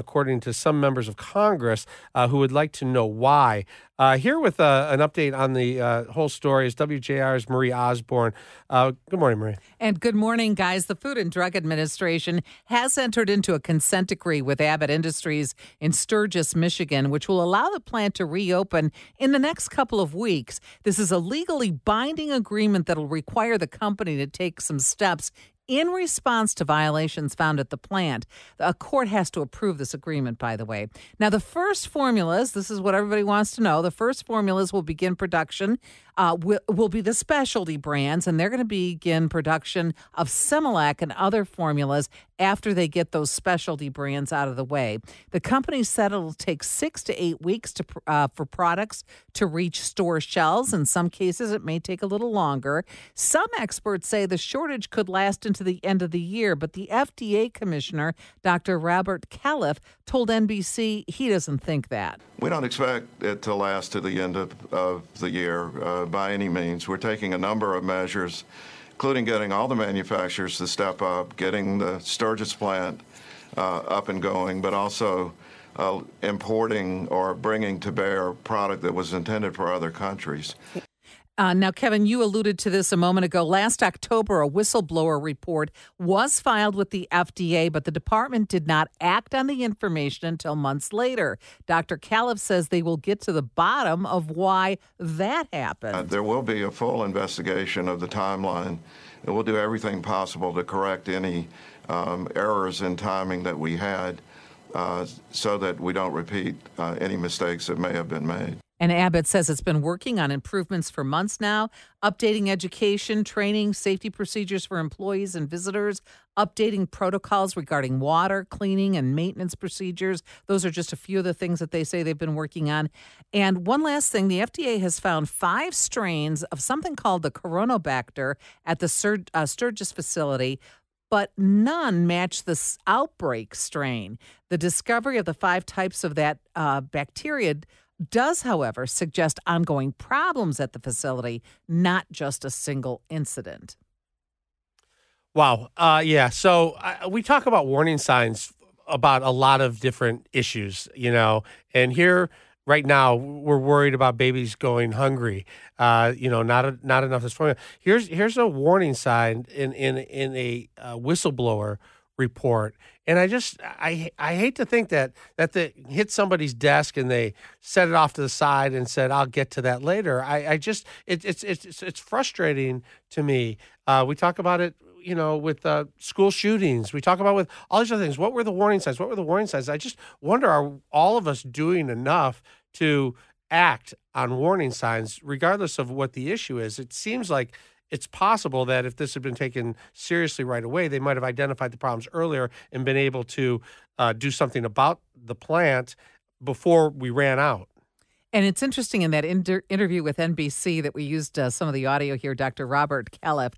according to some members of Congress uh, who would like to know why. Uh, here with uh, an update on the uh, whole story is WJR's Marie Osborne. Uh, good morning, Marie. And good morning, guys. The Food and Drug Administration has entered into a consent decree with Abbott Industries in Sturgis, Michigan, which will allow the plant to reopen in the next couple of weeks. This is a legally binding agreement that will require the company to take some steps in response to violations found at the plant. A court has to approve this agreement, by the way. Now, the first formulas, this is what everybody wants to know, the first formulas will begin production uh, will, will be the specialty brands, and they're going to begin production of Similac and other formulas after they get those specialty brands out of the way. The company said it'll take six to eight weeks to uh, for products to reach store shelves. In some cases, it may take a little longer. Some experts say the shortage could last into the end of the year, but the FDA commissioner, Dr. Robert Califf, told NBC he doesn't think that. We don't expect it to last to the end of, of the year. Uh, by any means. We're taking a number of measures, including getting all the manufacturers to step up, getting the Sturgis plant uh, up and going, but also uh, importing or bringing to bear product that was intended for other countries. Uh, now, Kevin, you alluded to this a moment ago. Last October, a whistleblower report was filed with the FDA, but the department did not act on the information until months later. Dr. Califf says they will get to the bottom of why that happened. Uh, there will be a full investigation of the timeline, and we'll do everything possible to correct any um, errors in timing that we had uh, so that we don't repeat uh, any mistakes that may have been made. And Abbott says it's been working on improvements for months now, updating education, training, safety procedures for employees and visitors, updating protocols regarding water, cleaning, and maintenance procedures. Those are just a few of the things that they say they've been working on. And one last thing the FDA has found five strains of something called the Cronobacter at the uh, Sturgis facility but none match this outbreak strain. The discovery of the five types of that uh, bacteria does, however, suggest ongoing problems at the facility, not just a single incident. Wow. Uh, yeah. So uh, we talk about warning signs about a lot of different issues, you know, and here right now we're worried about babies going hungry. Uh, you know, not a, not enough this formula. Here's here's a warning sign in in in a uh, whistleblower report. And I just I I hate to think that that they hit somebody's desk and they set it off to the side and said I'll get to that later. I, I just it, it's it's it's frustrating to me. Uh, we talk about it you know, with uh, school shootings. We talk about with all these other things. What were the warning signs? What were the warning signs? I just wonder: Are all of us doing enough to act on warning signs, regardless of what the issue is? It seems like it's possible that if this had been taken seriously right away, they might have identified the problems earlier and been able to uh, do something about the plant before we ran out. And it's interesting in that inter- interview with NBC that we used uh, some of the audio here, Dr. Robert Califf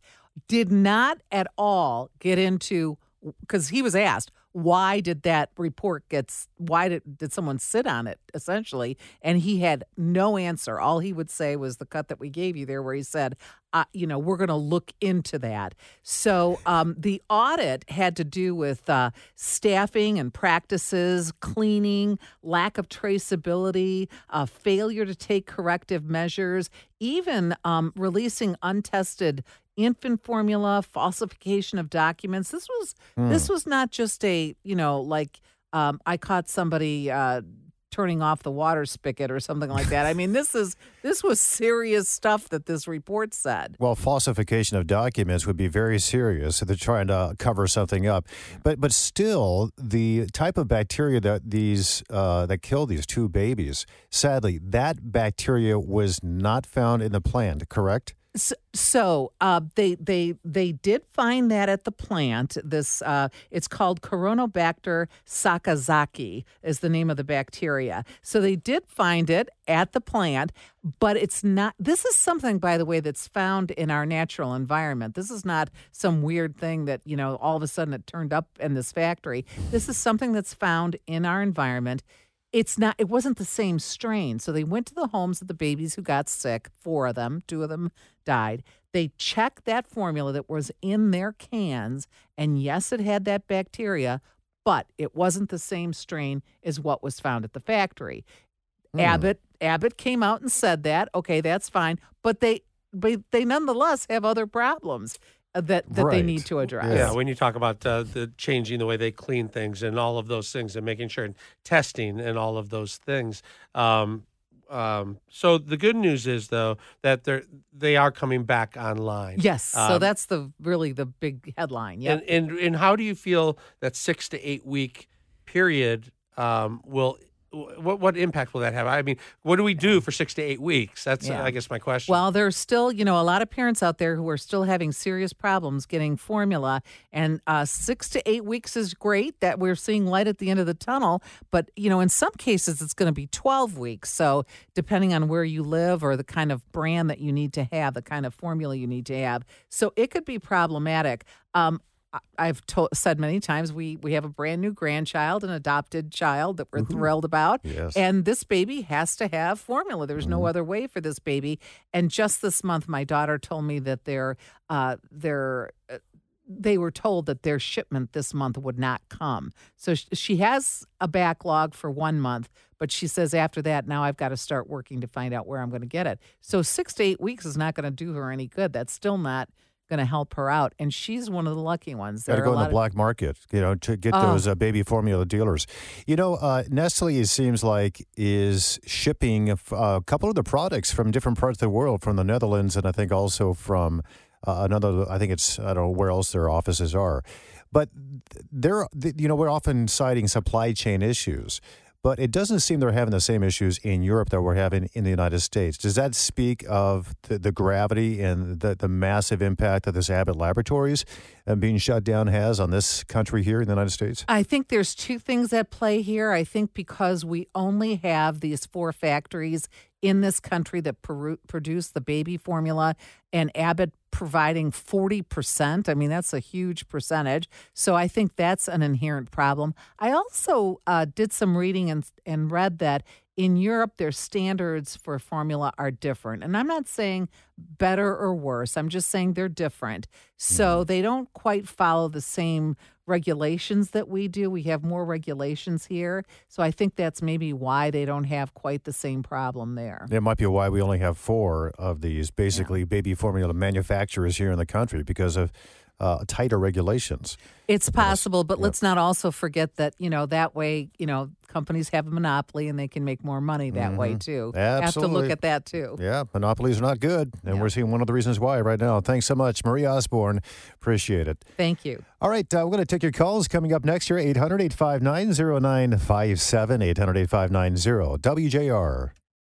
did not at all get into because he was asked why did that report gets why did did someone sit on it essentially? And he had no answer. All he would say was the cut that we gave you there where he said uh, you know we're going to look into that. So um, the audit had to do with uh, staffing and practices cleaning lack of traceability uh, failure to take corrective measures even um, releasing untested infant formula, falsification of documents. This was mm. this was not just a you know like um, I caught somebody uh, turning off the water spigot or something like that. I mean, this is this was serious stuff that this report said. Well, falsification of documents would be very serious. So they're trying to cover something up, but but still, the type of bacteria that these uh, that killed these two babies, sadly, that bacteria was not found in the plant. Correct? So, uh, they they they did find that at the plant. This uh, it's called Cronobacter sakazakii is the name of the bacteria. So they did find it at the plant, but it's not. This is something, by the way, that's found in our natural environment. This is not some weird thing that you know all of a sudden it turned up in this factory. This is something that's found in our environment it's not it wasn't the same strain so they went to the homes of the babies who got sick four of them two of them died they checked that formula that was in their cans and yes it had that bacteria but it wasn't the same strain as what was found at the factory. Hmm. Abbott Abbott came out and said that. Okay, that's fine, but they but they nonetheless have other problems uh, that that they need to address. Yeah, when you talk about uh, the changing the way they clean things and all of those things and making sure and testing and all of those things. Um, um, so the good news is though that they're they are coming back online. Yes, so Um, that's the really the big headline. Yeah. And, and and how do you feel that six to eight week period um, will what what impact will that have? I mean, what do we do for six to eight weeks? That's Yeah. I guess my question. Well, there's still, you know, a lot of parents out there who are still having serious problems getting formula, and uh, six to eight weeks is great that we're seeing light at the end of the tunnel. But you know, in some cases, it's going to be 12 weeks. So depending on where you live or the kind of brand that you need to have, the kind of formula you need to have, so it could be problematic. Um, I've to- said many times we we have a brand new grandchild, an adopted child that we're thrilled about, Yes. and this baby has to have formula. There's no other way for this baby. And just this month, my daughter told me that their uh, their uh, they were told that their shipment this month would not come. So sh- she has a backlog for one month, but she says after that, now I've got to start working to find out where I'm going to get it. So six to eight weeks is not going to do her any good. That's still not going to help her out. And she's one of the lucky ones. Got to go in the of- black market, you know, to get Oh. those uh, baby formula dealers. You know, uh, Nestle it seems like is shipping a, f- a couple of the products from different parts of the world, from the Netherlands, and I think also from uh, another. I think it's I don't know where else their offices are, but they're you know we're often citing supply chain issues. But it doesn't seem they're having the same issues in Europe that we're having in the United States. Does that speak of the, the gravity and the, the massive impact that this Abbott Laboratories uh, being shut down has on this country here in the United States? I think there's two things at play here. I think because we only have these four factories in this country that produce the baby formula, and Abbott providing 40%. I mean, that's a huge percentage. So I think that's an inherent problem. I also uh, did some reading and, and read that in Europe, their standards for formula are different. And I'm not saying better or worse, I'm just saying they're different. So mm-hmm. they don't quite follow the same regulations that we do. We have more regulations here. So I think that's maybe why they don't have quite the same problem there. That might be why we only have four of these basically baby formula manufacturers here in the country because of uh, tighter regulations. It's possible, but let's not also forget that, you know, that way, you know, companies have a monopoly and they can make more money that way too. Absolutely. Have to Mm-hmm. Look at that too. Yeah, monopolies are not good, and Yeah. we're seeing one of the reasons why right now. Thanks so much, Marie Osborne. Appreciate it. Thank you. All right, uh, we're going to take your calls coming up next year 800 859 0957. 800 859 WJR.